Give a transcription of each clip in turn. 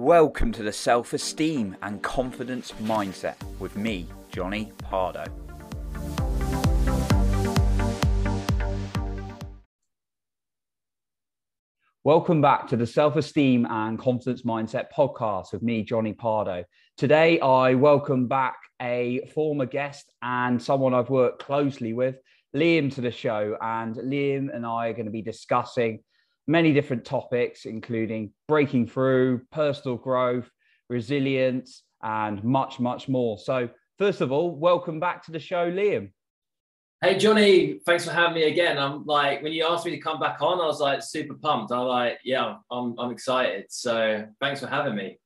Welcome to the Self Esteem and Confidence Mindset with me, Johnny Pardo. Welcome back to the Self Esteem and Confidence Mindset podcast with me, Johnny Pardo. Today, I welcome back a former guest and someone I've worked closely with, Liam, to the show. And Liam and I are going to be discussing many different topics, including breaking through, personal growth, resilience, and much, much more. So, first of all, welcome back to the show, Liam. Hey Johnny, thanks for having me again. I'm like, when you asked me to come back on, I was like super pumped. I'm like, yeah, I'm, I'm excited. So thanks for having me.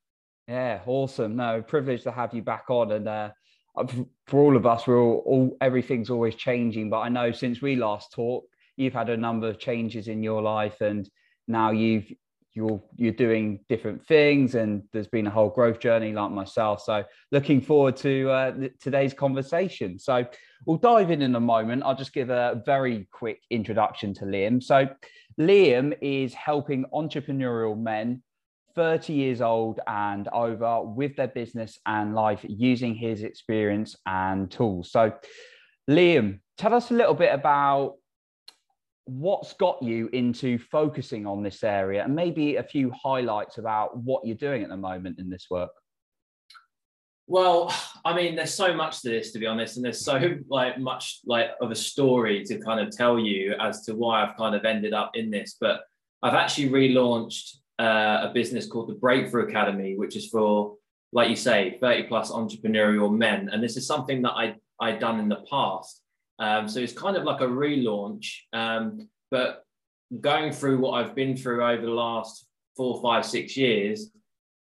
Yeah, awesome. No, privilege to have you back on. And uh, for all of us, we're all, all everything's always changing. But I know since we last talked, you've had a number of changes in your life and now you've you're you're doing different things and there's been a whole growth journey like myself. So looking forward to uh, today's conversation. So we'll dive in in a moment. I'll just give a very quick introduction to liam. So liam is helping entrepreneurial men 30 years old and over with their business and life using his experience and tools. So liam tell us a little bit about what's got you into focusing on this area and maybe a few highlights about what you're doing at the moment in this work? Well i mean there's so much to this to be honest and there's so like much like of a story to kind of tell you as to why i've kind of ended up in this but i've actually relaunched uh, a business called the breakthrough academy which is for like you say 30 plus entrepreneurial men and this is something that i i'd done in the past um, so it's kind of like a relaunch. Um, but going through what I've been through over the last four, five, six years,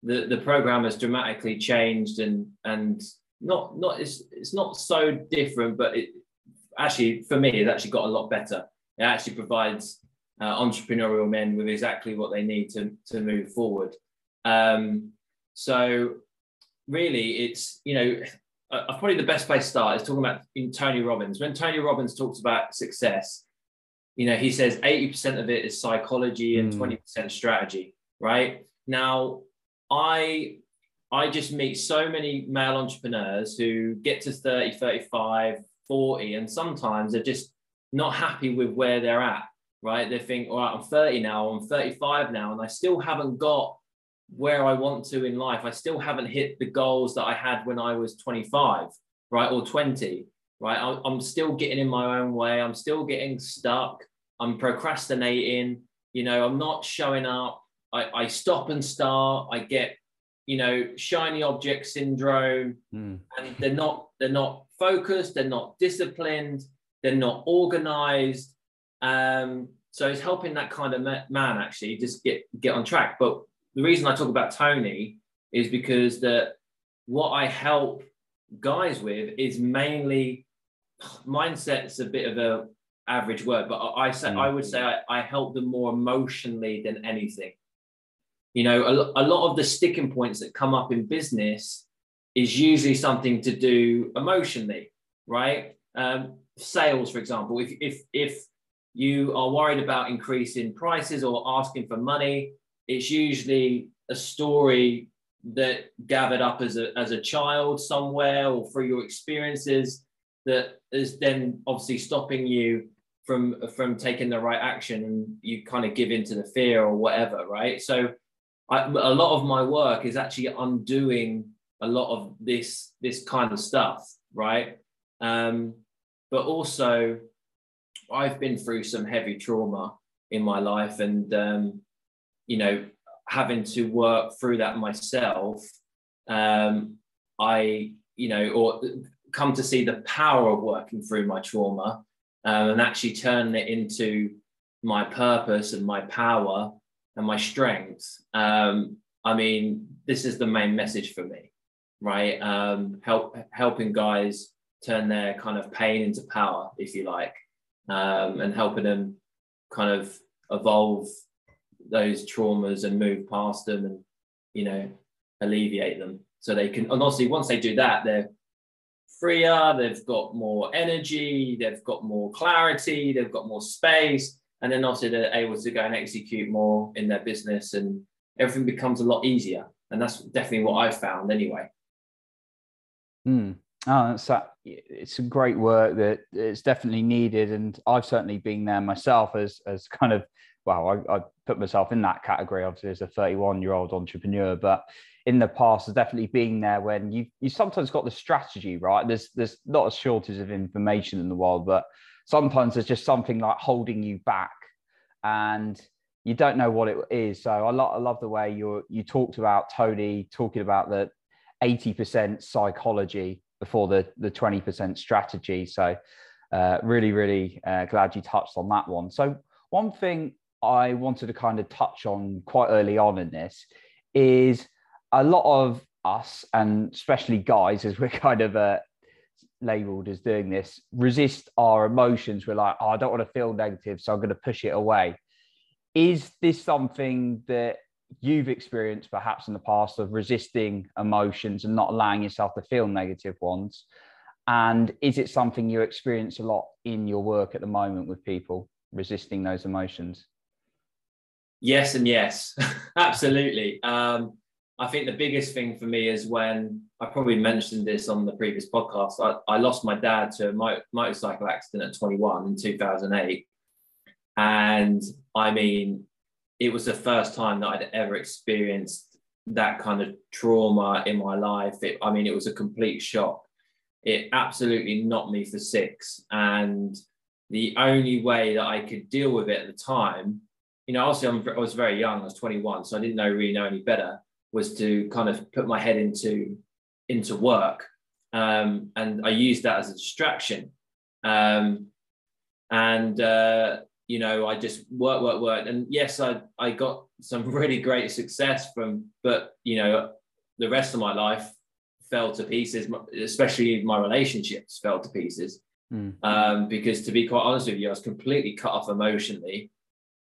the, the program has dramatically changed and and not not it's it's not so different, but it actually for me it's actually got a lot better. It actually provides uh, entrepreneurial men with exactly what they need to to move forward. Um, so really, it's you know uh, probably the best place to start is talking about in Tony Robbins. When Tony Robbins talks about success, you know, he says 80% of it is psychology and mm. 20% strategy, right? Now, I I just meet so many male entrepreneurs who get to 30, 35, 40, and sometimes they're just not happy with where they're at, right? They think, all right, I'm 30 now, I'm 35 now, and I still haven't got where I want to in life. I still haven't hit the goals that I had when I was 25, right? Or 20, right? I'm still getting in my own way. I'm still getting stuck. I'm procrastinating. You know, I'm not showing up. I, I stop and start. I get, you know, shiny object syndrome. Mm. And they're not, they're not focused, they're not disciplined, they're not organized. Um, so it's helping that kind of man actually just get get on track. But the reason I talk about Tony is because that what I help guys with is mainly mindset's a bit of a average word, but I say mm. I would say I, I, help them more emotionally than anything. You know, a, a lot of the sticking points that come up in business is usually something to do emotionally, right? Um, sales, for example, if if if you are worried about increasing prices or asking for money, it's usually a story that gathered up as a, as a child somewhere or through your experiences that is then obviously stopping you from from taking the right action and you kind of give into the fear or whatever right? So I, a lot of my work is actually undoing a lot of this this kind of stuff right? Um, but also i've been through some heavy trauma in my life and um, you know, having to work through that myself, um, I, you know, or come to see the power of working through my trauma um, and actually turning it into my purpose and my power and my strength. Um, I mean, this is the main message for me, right? Um, help helping guys turn their kind of pain into power, if you like, um, and helping them kind of evolve those traumas and move past them and you know alleviate them so they can and obviously once they do that they're freer they've got more energy they've got more clarity they've got more space and then obviously they're able to go and execute more in their business and everything becomes a lot easier and that's definitely what I found anyway. Hmm. Oh, it's that. It's great work that it's definitely needed, and I've certainly been there myself as as kind of well, I, I put myself in that category obviously as a 31 year old entrepreneur, but in the past has definitely been there when you you sometimes got the strategy right. There's there's not a shortage of information in the world, but sometimes there's just something like holding you back, and you don't know what it is. So I, lo- I love the way you you talked about Tony talking about the 80% psychology before the the 20% strategy. So uh, really really uh, glad you touched on that one. So one thing I wanted to kind of touch on quite early on in this is a lot of us and especially guys as we're kind of uh, labeled as doing this resist our emotions we're like oh, i don't want to feel negative so i'm going to push it away is this something that you've experienced perhaps in the past of resisting emotions and not allowing yourself to feel negative ones? And is it something you experience a lot in your work at the moment with people resisting those emotions? Yes, and yes, absolutely. Um, I think the biggest thing for me is when I probably mentioned this on the previous podcast. I, I lost my dad to a motorcycle accident at 21 in 2008. And I mean, it was the first time that I'd ever experienced that kind of trauma in my life. It, I mean, it was a complete shock. It absolutely knocked me for six. And the only way that I could deal with it at the time, you know, obviously I'm, i was very young, I was 21, so I didn't know really know any better, was to kind of put my head into into work. Um, and I used that as a distraction. Um, and uh, you know, I just work, work, work. And yes, I, I got some really great success from, but, you know, the rest of my life fell to pieces, especially my relationships fell to pieces. Mm. Um, because to be quite honest with you, I was completely cut off emotionally.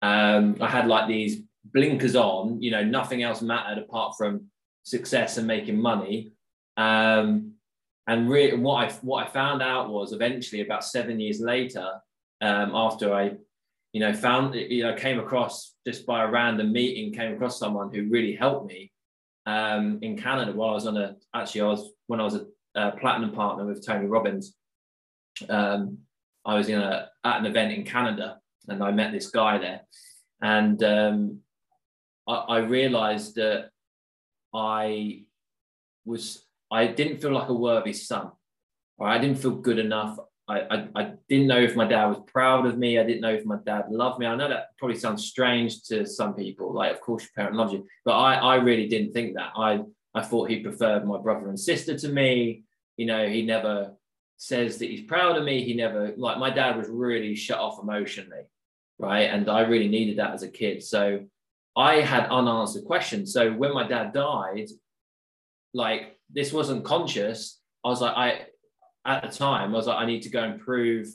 Um, I had like these blinkers on, you know, nothing else mattered apart from success and making money. Um, and what I what I found out was eventually, about seven years later, um, after I you know, found, you know, came across just by a random meeting, came across someone who really helped me um, in Canada while I was on a, actually, I was, when I was a, a platinum partner with Tony Robbins, um, I was in a, at an event in Canada and I met this guy there. And um, I, I realized that I was, I didn't feel like a worthy son. Or I didn't feel good enough. I, I, I, didn't know if my dad was proud of me. I didn't know if my dad loved me. I know that probably sounds strange to some people. Like, of course, your parent loves you, but I, I really didn't think that. I, I thought he preferred my brother and sister to me. You know, he never says that he's proud of me. He never like my dad was really shut off emotionally, right? And I really needed that as a kid. So I had unanswered questions. So when my dad died, like this wasn't conscious. I was like, I at the time, I was like, I need to go and prove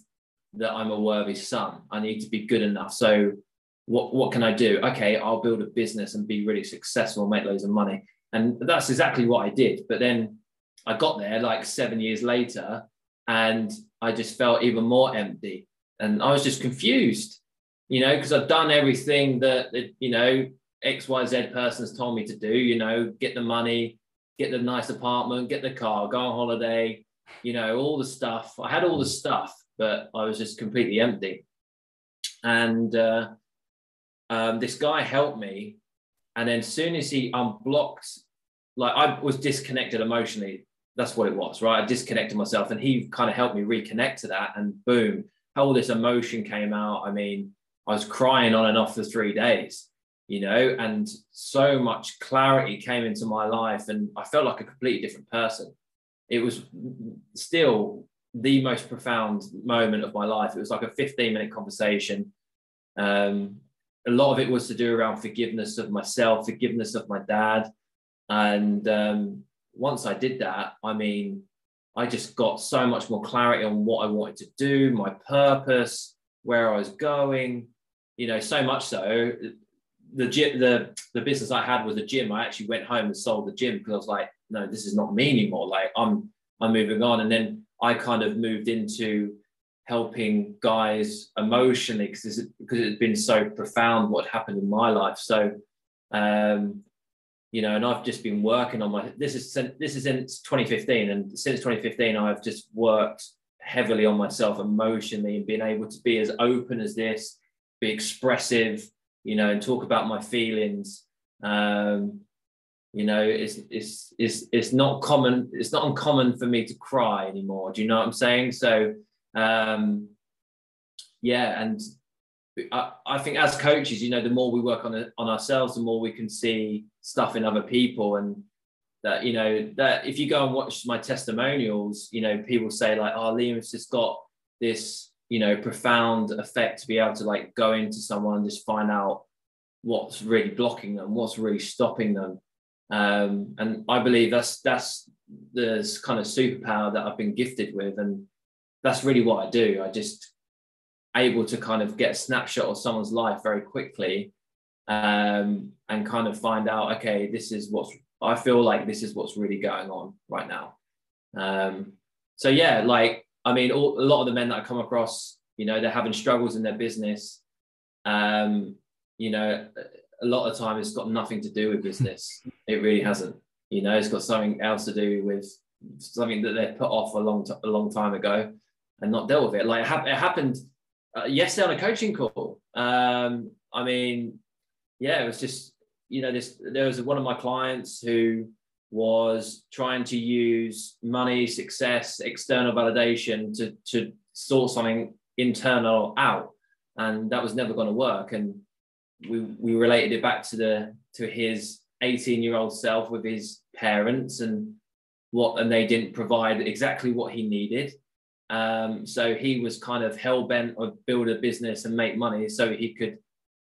that I'm a worthy son. I need to be good enough. So what what can I do? Okay, I'll build a business and be really successful, make loads of money. And that's exactly what I did. But then I got there like seven years later and I just felt even more empty. And I was just confused, you know, because I've done everything that, that, you know, XYZ person's told me to do, you know, get the money, get the nice apartment, get the car, go on holiday, you know, all the stuff. I had all the stuff, but I was just completely empty. And uh, um, this guy helped me. And then soon as he unblocked, like I was disconnected emotionally. That's what it was, right? I disconnected myself and he kind of helped me reconnect to that. And boom, how all this emotion came out. I mean, I was crying on and off for three days, you know, and so much clarity came into my life and I felt like a completely different person it was still the most profound moment of my life. It was like a 15 minute conversation. Um, a lot of it was to do around forgiveness of myself, forgiveness of my dad. And um, once I did that, I mean, I just got so much more clarity on what I wanted to do, my purpose, where I was going, you know, so much so the gym, the, the business I had was a gym. I actually went home and sold the gym because I was like, no, this is not me anymore. Like I'm I'm moving on. And then I kind of moved into helping guys emotionally because because it had been so profound what happened in my life. So um, you know, and I've just been working on my. This is this is since 2015, and since 2015, I've just worked heavily on myself emotionally and being able to be as open as this, be expressive, you know, and talk about my feelings. Um, you know, it's it's it's it's not common. It's not uncommon for me to cry anymore. Do you know what I'm saying? So, um, yeah, and I, I think as coaches, you know, the more we work on on ourselves, the more we can see stuff in other people, and that you know that if you go and watch my testimonials, you know, people say like, "Oh, Liam's just got this, you know, profound effect to be able to like go into someone and just find out what's really blocking them, what's really stopping them." Um, and I believe that's that's the kind of superpower that I've been gifted with, and that's really what I do. I just able to kind of get a snapshot of someone's life very quickly um, and kind of find out, okay, this is what's I feel like this is what's really going on right now. Um, so yeah, like I mean, all, a lot of the men that I come across, you know, they're having struggles in their business. Um, you know, a lot of time it's got nothing to do with business. it really hasn't. You know, it's got something else to do with something that they put off a long t- a long time ago and not dealt with it. Like it, ha- it happened uh, yesterday on a coaching call. Um, I mean, yeah, it was just you know this. There was one of my clients who was trying to use money, success, external validation to to sort something internal out, and that was never going to work. And we we related it back to the to his 18 year old self with his parents and what and they didn't provide exactly what he needed um, so he was kind of hell bent on build a business and make money so he could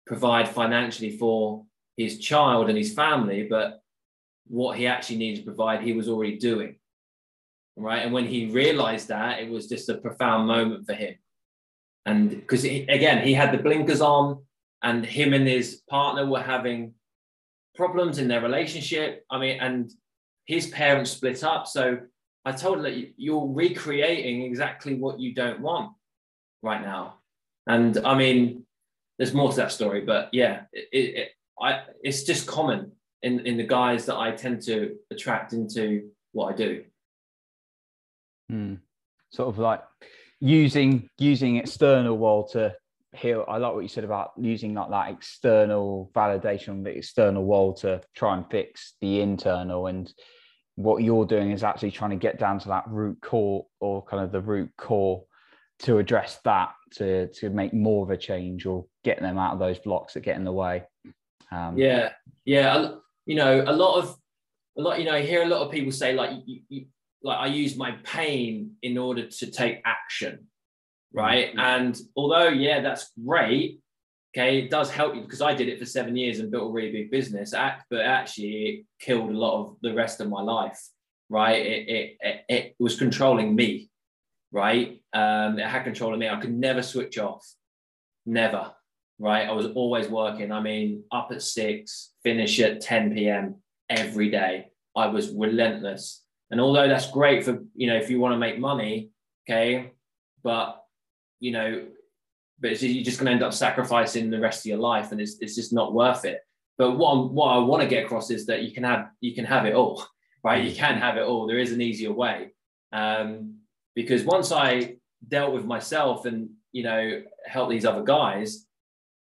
provide financially for his child and his family but what he actually needed to provide he was already doing right and when he realized that it was just a profound moment for him and because again he had the blinkers on and him and his partner were having problems in their relationship. I mean, and his parents split up. So I told her that you're recreating exactly what you don't want right now. And I mean, there's more to that story, but yeah, it, it, I, it's just common in, in the guys that I tend to attract into what I do. Hmm. Sort of like using using external world to heal. i like what you said about using like that external validation the external wall to try and fix the internal and what you're doing is actually trying to get down to that root core or kind of the root core to address that to to make more of a change or get them out of those blocks that get in the way um, yeah yeah you know a lot of a lot you know i hear a lot of people say like you, you, like i use my pain in order to take action right? Mm-hmm. And although, yeah, that's great. Okay, it does help you because I did it for seven years and built a really big business. Act, but actually, it killed a lot of the rest of my life. Right? It it it, it was controlling me. Right? Um, it had control of me. I could never switch off. Never. Right? I was always working. I mean, up at six, finish at 10 p.m. every day. I was relentless. And although that's great for you know if you want to make money, okay, but you know, but you're just going to end up sacrificing the rest of your life, and it's, it's just not worth it. But what I'm, what I want to get across is that you can have you can have it all, right? You can have it all. There is an easier way, um, because once I dealt with myself and you know helped these other guys,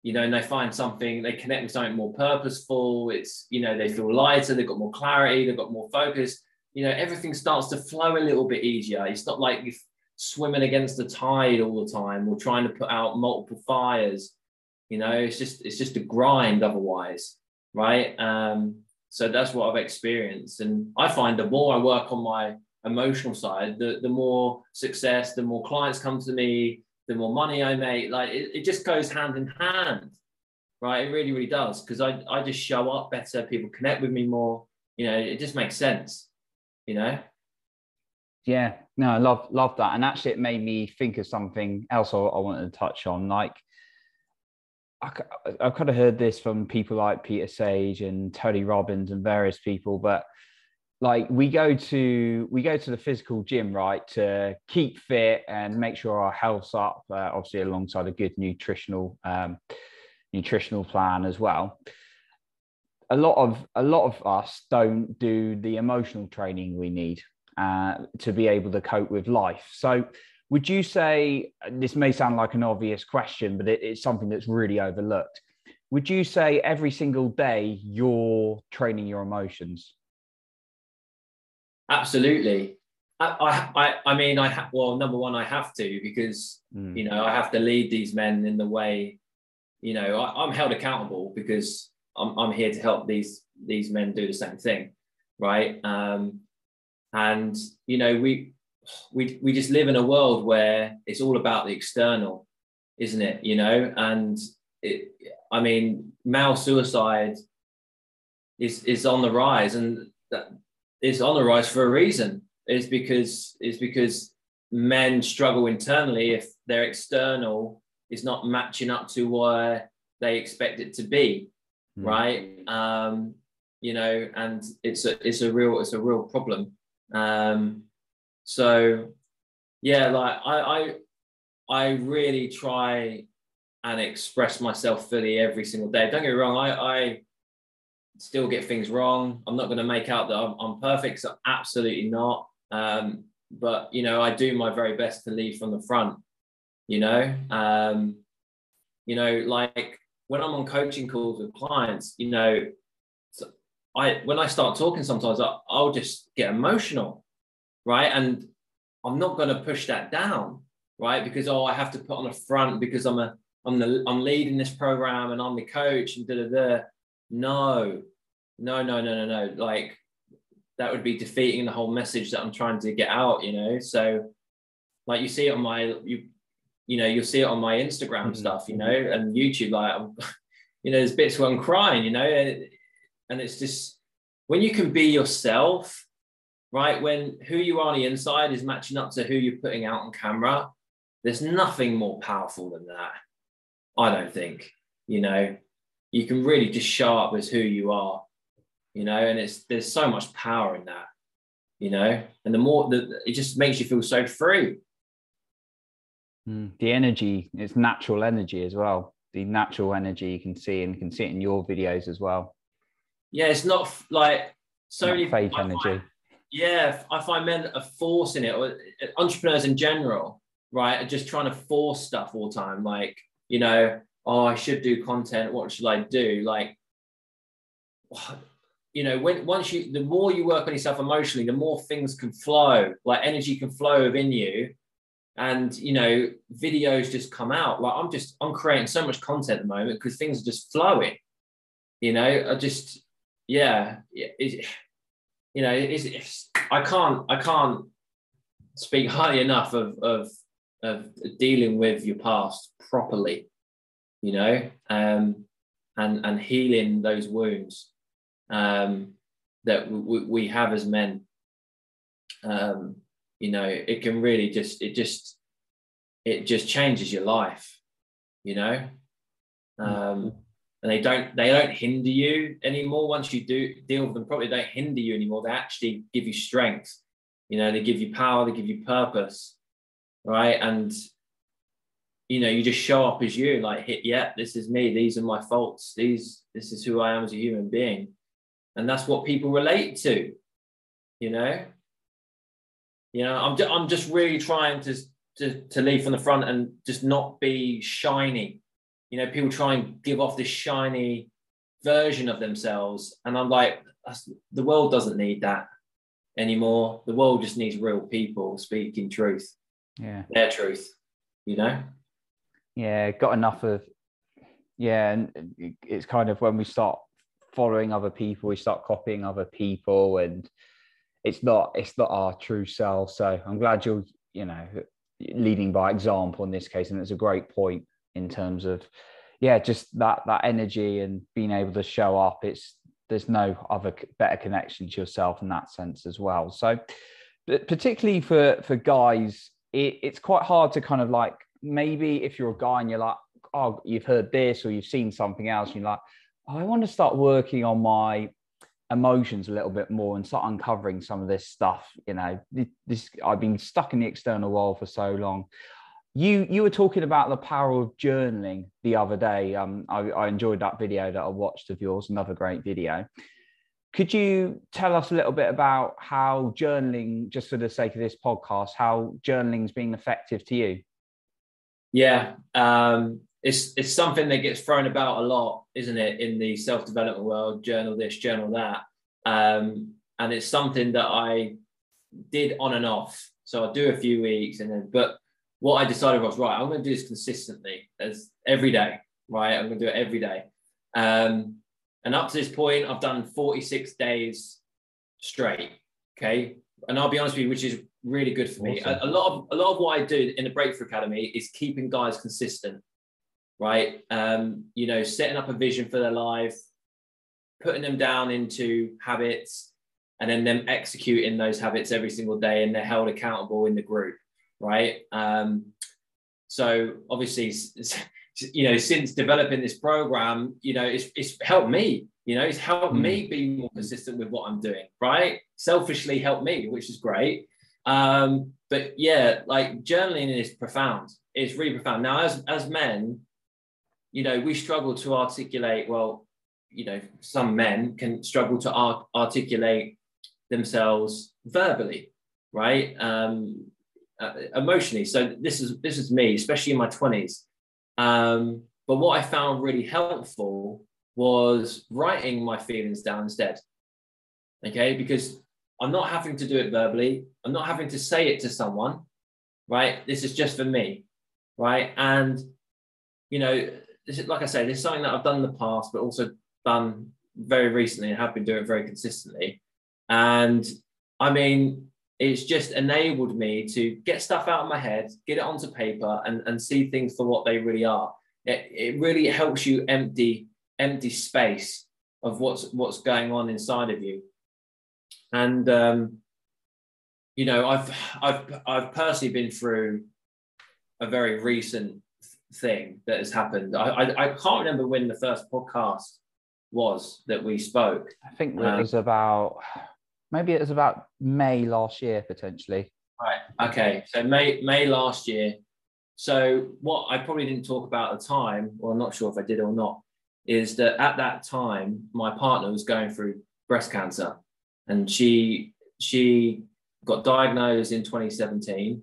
you know, and they find something, they connect with something more purposeful. It's you know they feel lighter, they've got more clarity, they've got more focus. You know, everything starts to flow a little bit easier. It's not like you're swimming against the tide all the time or trying to put out multiple fires you know it's just it's just a grind otherwise right um so that's what i've experienced and i find the more i work on my emotional side the, the more success the more clients come to me the more money i make like it, it just goes hand in hand right it really really does because I, I just show up better people connect with me more you know it just makes sense you know yeah, no, I love love that, and actually, it made me think of something else I, I wanted to touch on. Like, I, have kind of heard this from people like Peter Sage and Tony Robbins and various people, but like we go to we go to the physical gym right to keep fit and make sure our health's up uh, obviously alongside a good nutritional um, nutritional plan as well a lot of a lot of us don't do the emotional training we need uh, to be able to cope with life. So, would you say this may sound like an obvious question, but it, it's something that's really overlooked? Would you say every single day you're training your emotions? Absolutely. I, I, I mean, I have, well, number one, I have to because, mm. you know, I have to lead these men in the way, you know, I, I'm held accountable because I'm, I'm here to help these, these men do the same thing. Right. Um, and, you know, we, we, we just live in a world where it's all about the external, isn't it? You know, and it, I mean, male suicide is, is on the rise and that is on the rise for a reason. Is because is because men struggle internally if their external is not matching up to where they expect it to be mm. right? Um you know and it's a it's a real it's a real problem. Um so yeah like i i i really try and express myself fully every single day. Don't get me wrong i i still get things wrong i'm not going to make out that i'm, I'm perfect so absolutely not um, but you know, I do my very best to lead from the front. You know, um, you know, like when I'm on coaching calls with clients, you know, I when I start talking, sometimes I, I'll just get emotional, right? And I'm not going to push that down, right? Because oh, I have to put on a front because I'm a I'm the I'm leading this program and I'm the coach and da da da. No, no, no, no, no, no. Like that would be defeating the whole message that I'm trying to get out, you know. So like you see it on my you you know, you'll see it on my Instagram mm-hmm. stuff, you know, and YouTube, like I'm, you know, there's bits where I'm crying, you know, and, and it's just when you can be yourself, right? When who you are on the inside is matching up to who you're putting out on camera, there's nothing more powerful than that. I don't think, you know, you can really just show up as who you are you know, and it's there's so much power in that, you know, and the more that it just makes you feel so free. Mm, the energy, it's natural energy as well. The natural energy you can see and you can see it in your videos as well. Yeah, it's not like so not many fake I energy. Find, yeah, I find men are forcing it, or entrepreneurs in general, right, are just trying to force stuff all the time. Like, you know, oh, I should do content. What should I do? Like, you know, when once you the more you work on yourself emotionally, the more things can flow, like energy can flow within you. And you know, videos just come out. Like I'm just I'm creating so much content at the moment because things are just flowing. You know, I just yeah, it, you know, it's, it's I can't I can't speak highly enough of of of dealing with your past properly, you know, um, and and healing those wounds um, that we, we have as men. Um, you know, it can really just it just it just changes your life. You know, um, and they don't they don't hinder you anymore once you do deal with them properly. They don't hinder you anymore. They actually give you strength. You know, they give you power. They give you purpose, right? And you know, you just show up as you, like, hit, yeah, this is me. These are my faults. These, this is who I am as a human being. And that's what people relate to you know? You know i'm, ju- I'm just really trying to, to to lead from the front and just not be shiny. You know people try and give off this shiny version of themselves and i'm like the world doesn't need that anymore. The world just needs real people speaking truth. Yeah. Their truth you know yeah got enough of yeah and it's kind of when we start following other people we start copying other people and it's not it's not our true self. So i'm glad you're you know leading by example in this case. And it's a great point in terms of yeah just that that energy and being able to show up. It's there's no other better connection to yourself in that sense as well. So particularly for for guys it, it's quite hard to kind of like maybe if you're a guy and you're like oh you've heard this or you've seen something else you're like I want to start working on my emotions a little bit more and start uncovering some of this stuff. You know, this I've been stuck in the external world for so long. you you were talking about the power of journaling the other day. Um, I, I enjoyed that video that I watched of yours. Another great video. Could you tell us a little bit about how journaling, just for the sake of this podcast, how journaling's been effective to you? Yeah, um, it's it's something that gets thrown about a lot, isn't it, in the self development world? Journal this, journal that, um, and it's something that I did on and off. So I do a few weeks, and then but what I decided was right. I'm going to do this consistently, as every day. Right, I'm going to do it every day. Um, and up to this point, I've done 46 days straight. Okay, and I'll be honest with you, which is really good for me. A, a, lot of a lot of what I do in the Breakthrough Academy is keeping guys consistent, right? Um, you know, setting up a vision for their life, putting them down into habits, and then them executing those habits every single day, and they're held accountable in the group, right? Um, so obviously, you know, since developing this program, you know, it's, it's helped me. You know, it's helped mm. me be more consistent with what I'm doing, right? Selfishly helped me, which is great. Um, but yeah, like journaling is profound. It's really profound. Now, as as men, you know, we struggle to articulate. Well, you know, some men can struggle to art- articulate themselves verbally, right? Um, uh, emotionally. So this is this is me, especially in my twenties. Um, but what I found really helpful was writing my feelings down instead. Okay, because I'm not having to do it verbally. I'm not having to say it to someone, right? This is just for me, right? And you know, this is like I say, this is something that I've done in the past, but also done very recently and have been doing very consistently. And I mean, it's just enabled me to get stuff out of my head, get it onto paper, and, and see things for what they really are. It, it really helps you empty empty space of what's what's going on inside of you. And um, you know, I've I've I've personally been through a very recent thing that has happened. I, I, I can't remember when the first podcast was that we spoke. I think it um, was about maybe it was about May last year potentially. Right. Okay. So May May last year. So what I probably didn't talk about at the time, or I'm not sure if I did or not, is that at that time my partner was going through breast cancer, and she she got diagnosed in 2017,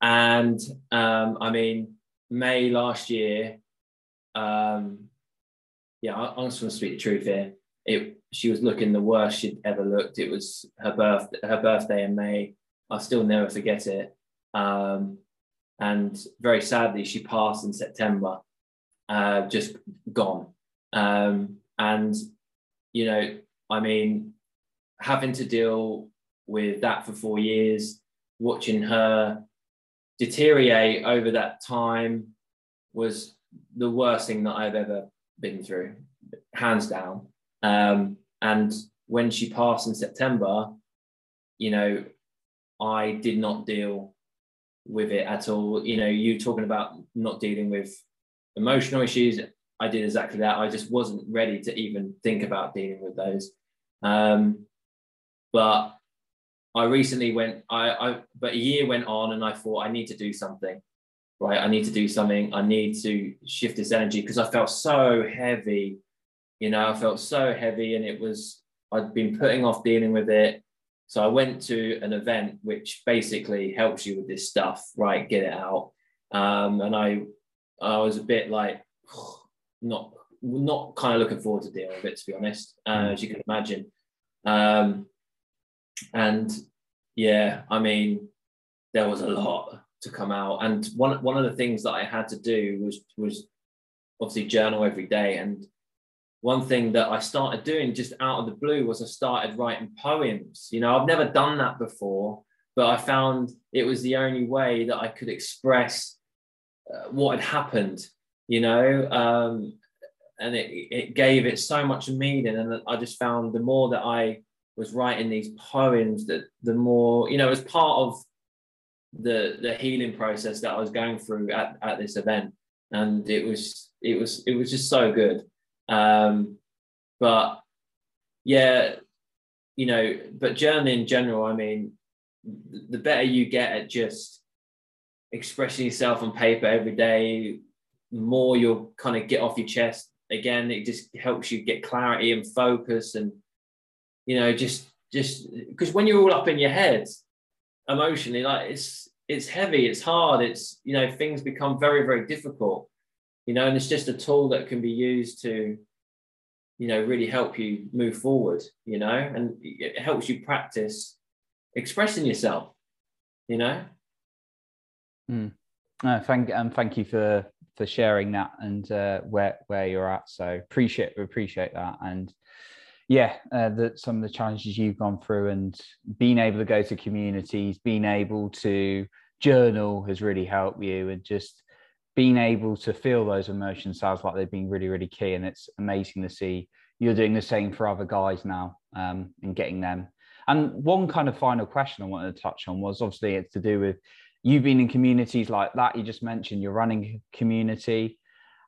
and um, I mean May last year. Um, yeah, I'm just going to speak the truth here. It she was looking the worst she'd ever looked. It was her birth her birthday in May. I'll still never forget it. Um, and very sadly, she passed in September, uh, just gone. Um, and you know, I mean, having to deal with that for four years, watching her deteriorate over that time was the worst thing that I've ever been through, hands down. Um, and when she passed in September, you know, I did not deal with it at all. You know, you talking about not dealing with emotional issues. I did exactly that. I just wasn't ready to even think about dealing with those. Um, but I recently went, I, I, but a year went on and I thought I need to do something, right? I need to do something. I need to shift this energy because I felt so heavy you know, I felt so heavy and it was, I'd been putting off dealing with it. So I went to an event which basically helps you with this stuff, right? Get it out. Um, and I, I was a bit like, not, not kind of looking forward to dealing with it, to be honest, uh, as you can imagine. Um, and yeah, I mean, there was a lot to come out. And one, one of the things that I had to do was, was obviously journal every day. And one thing that I started doing just out of the blue was I started writing poems. You know, I've never done that before, but I found it was the only way that I could express uh, what had happened, you know, um, and it, it gave it so much meaning. And I just found the more that I was writing these poems, that the more, you know, as part of the the healing process that I was going through at, at this event. And it was it was it was just so good. Um, but yeah, you know, but journaling in general, I mean, the better you get at just expressing yourself on paper every day, more you'll kind of get off your chest. Again, it just helps you get clarity and focus, and you know, just just because when you're all up in your head emotionally, like it's it's heavy, it's hard, it's you know, things become very very difficult, you know, and it's just a tool that can be used to you know really help you move forward you know and it helps you practice expressing yourself you know? Mm. no, thank and um, thank you for for sharing that and uh, where where you're at. So appreciate appreciate that. And yeah uh, that some of the challenges you've gone through and being able to go to communities being able to journal has really helped you and just being able to feel those emotions sounds like they've been really, really key. And it's amazing to see you're doing the same for other guys now um, and getting them. And one kind of final question I wanted to touch on was obviously it's to do with you've been in communities like that. You just mentioned you're running community.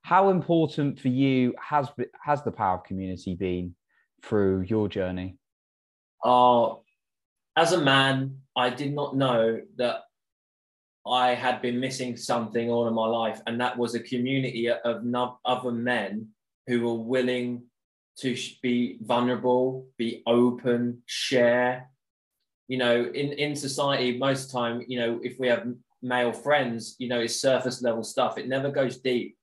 How important for you has has the power of community been through your journey? Uh, as a man, I did not know that I had been missing something all of my life, and that was a community of other men who were willing to be vulnerable, be open, share. You know, in in society, most of the time, you know, if we have male friends, you know, it's surface level stuff. It never goes deep,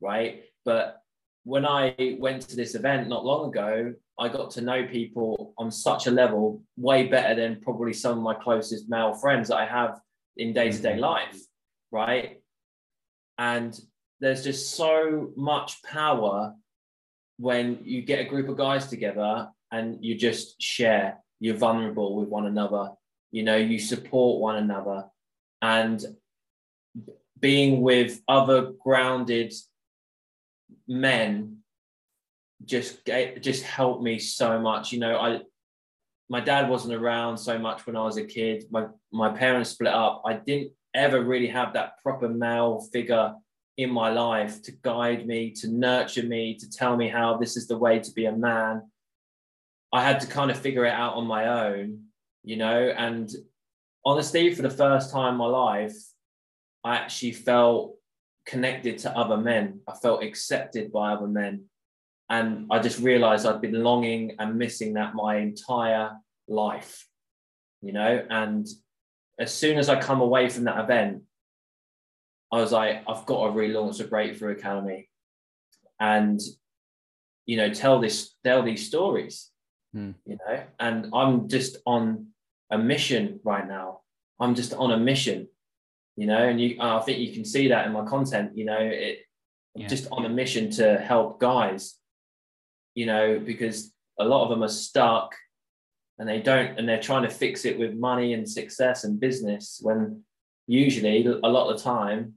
right? But when I went to this event not long ago, I got to know people on such a level, way better than probably some of my closest male friends that I have in day to day life, right? And there's just so much power when you get a group of guys together and you just share, you're vulnerable with one another, you know, you support one another. And being with other grounded men just just helped me so much you know i my dad wasn't around so much when I was a kid. My my parents split up. I didn't ever really have that proper male figure in my life to guide me, to nurture me, to tell me how this is the way to be a man. I had to kind of figure it out on my own, you know. And honestly, for the first time in my life, I actually felt connected to other men. I felt accepted by other men. And I just realized I'd been longing and missing that my entire life, you know. And as soon as I come away from that event, I was like, I've got to relaunch the Breakthrough Academy and, you know, tell this, tell these stories, hmm. you know. And I'm just on a mission right now. I'm just on a mission, you know, and you, I think you can see that in my content, you know, it, yeah. just on a mission to help guys you know, because a lot of them are stuck and they don't, and they're trying to fix it with money and success and business when usually a lot of the time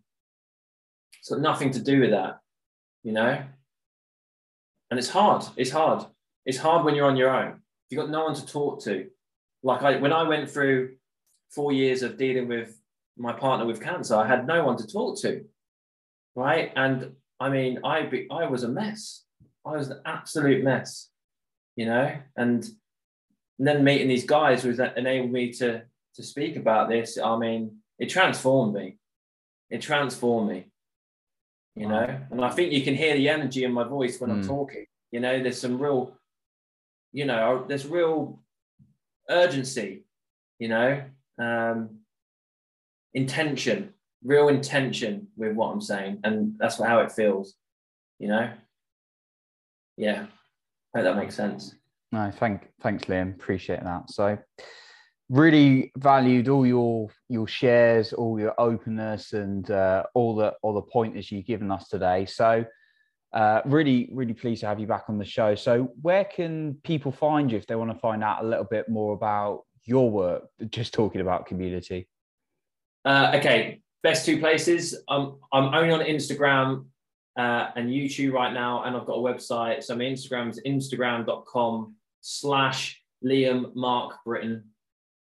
it's got nothing to do with that, you know? And it's hard. It's hard. It's hard when you're on your own. You've got no one to talk to. Like I, when I went through four years of dealing with my partner with cancer, I had no one to talk to, right? And I mean, I be, I was a mess. I was an absolute mess, you know, and, and then meeting these guys was that enabled me to to speak about this. I mean, it transformed me. It transformed me, you wow. know, and I think you can hear the energy in my voice when mm. I'm hmm. talking. You know, there's some real, you know, there's real urgency, you know, um, intention, real intention with what I'm saying, and that's how it feels, you know yeah, I hope that makes sense. No, thank thanks, Liam. Appreciate that. So really valued all your your shares, all your openness, and uh, all the all the pointers you've given us today. So uh, really, really pleased to have you back on the show. So where can people find you if they want to find out a little bit more about your work? Just talking about community. Uh, okay, best two places. I'm I'm only on Instagram uh, and YouTube right now, and I've got a website. So my Instagram is instagram.com slash Liam Mark Britton.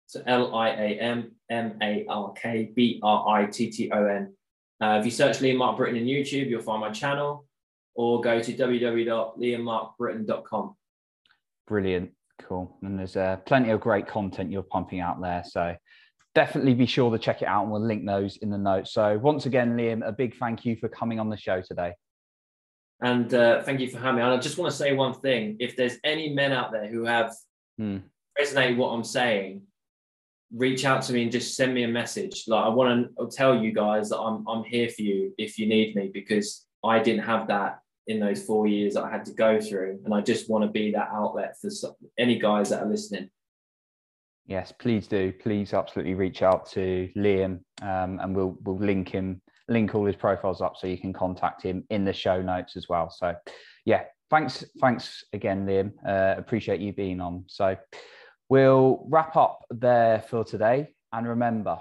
So L I A M M A R K B R I T T O N. Uh, if you search Liam Mark Britton in YouTube, you'll find my channel, or go to www.liammarkbritton.com. Brilliant, cool. And there's uh, plenty of great content you're pumping out there. So definitely be sure to check it out and we'll link those in the notes. So once again, Liam, a big thank you for coming on the show today. And uh, thank you for having me. And I just want to say one thing: if there's any men out there who have hmm. resonated what I'm saying, reach out to me and just send me a message. Like I want to tell you guys that I'm I'm here for you if you need me because I didn't have that in those four years that I had to go through, and I just want to be that outlet for any guys that are listening. Yes, please do. Please absolutely reach out to Liam, um, and we'll we'll link him, link all his profiles up so you can contact him in the show notes as well. So, yeah, thanks, thanks again, Liam. Uh, appreciate you being on. So, we'll wrap up there for today, and remember,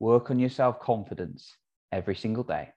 work on your self confidence every single day.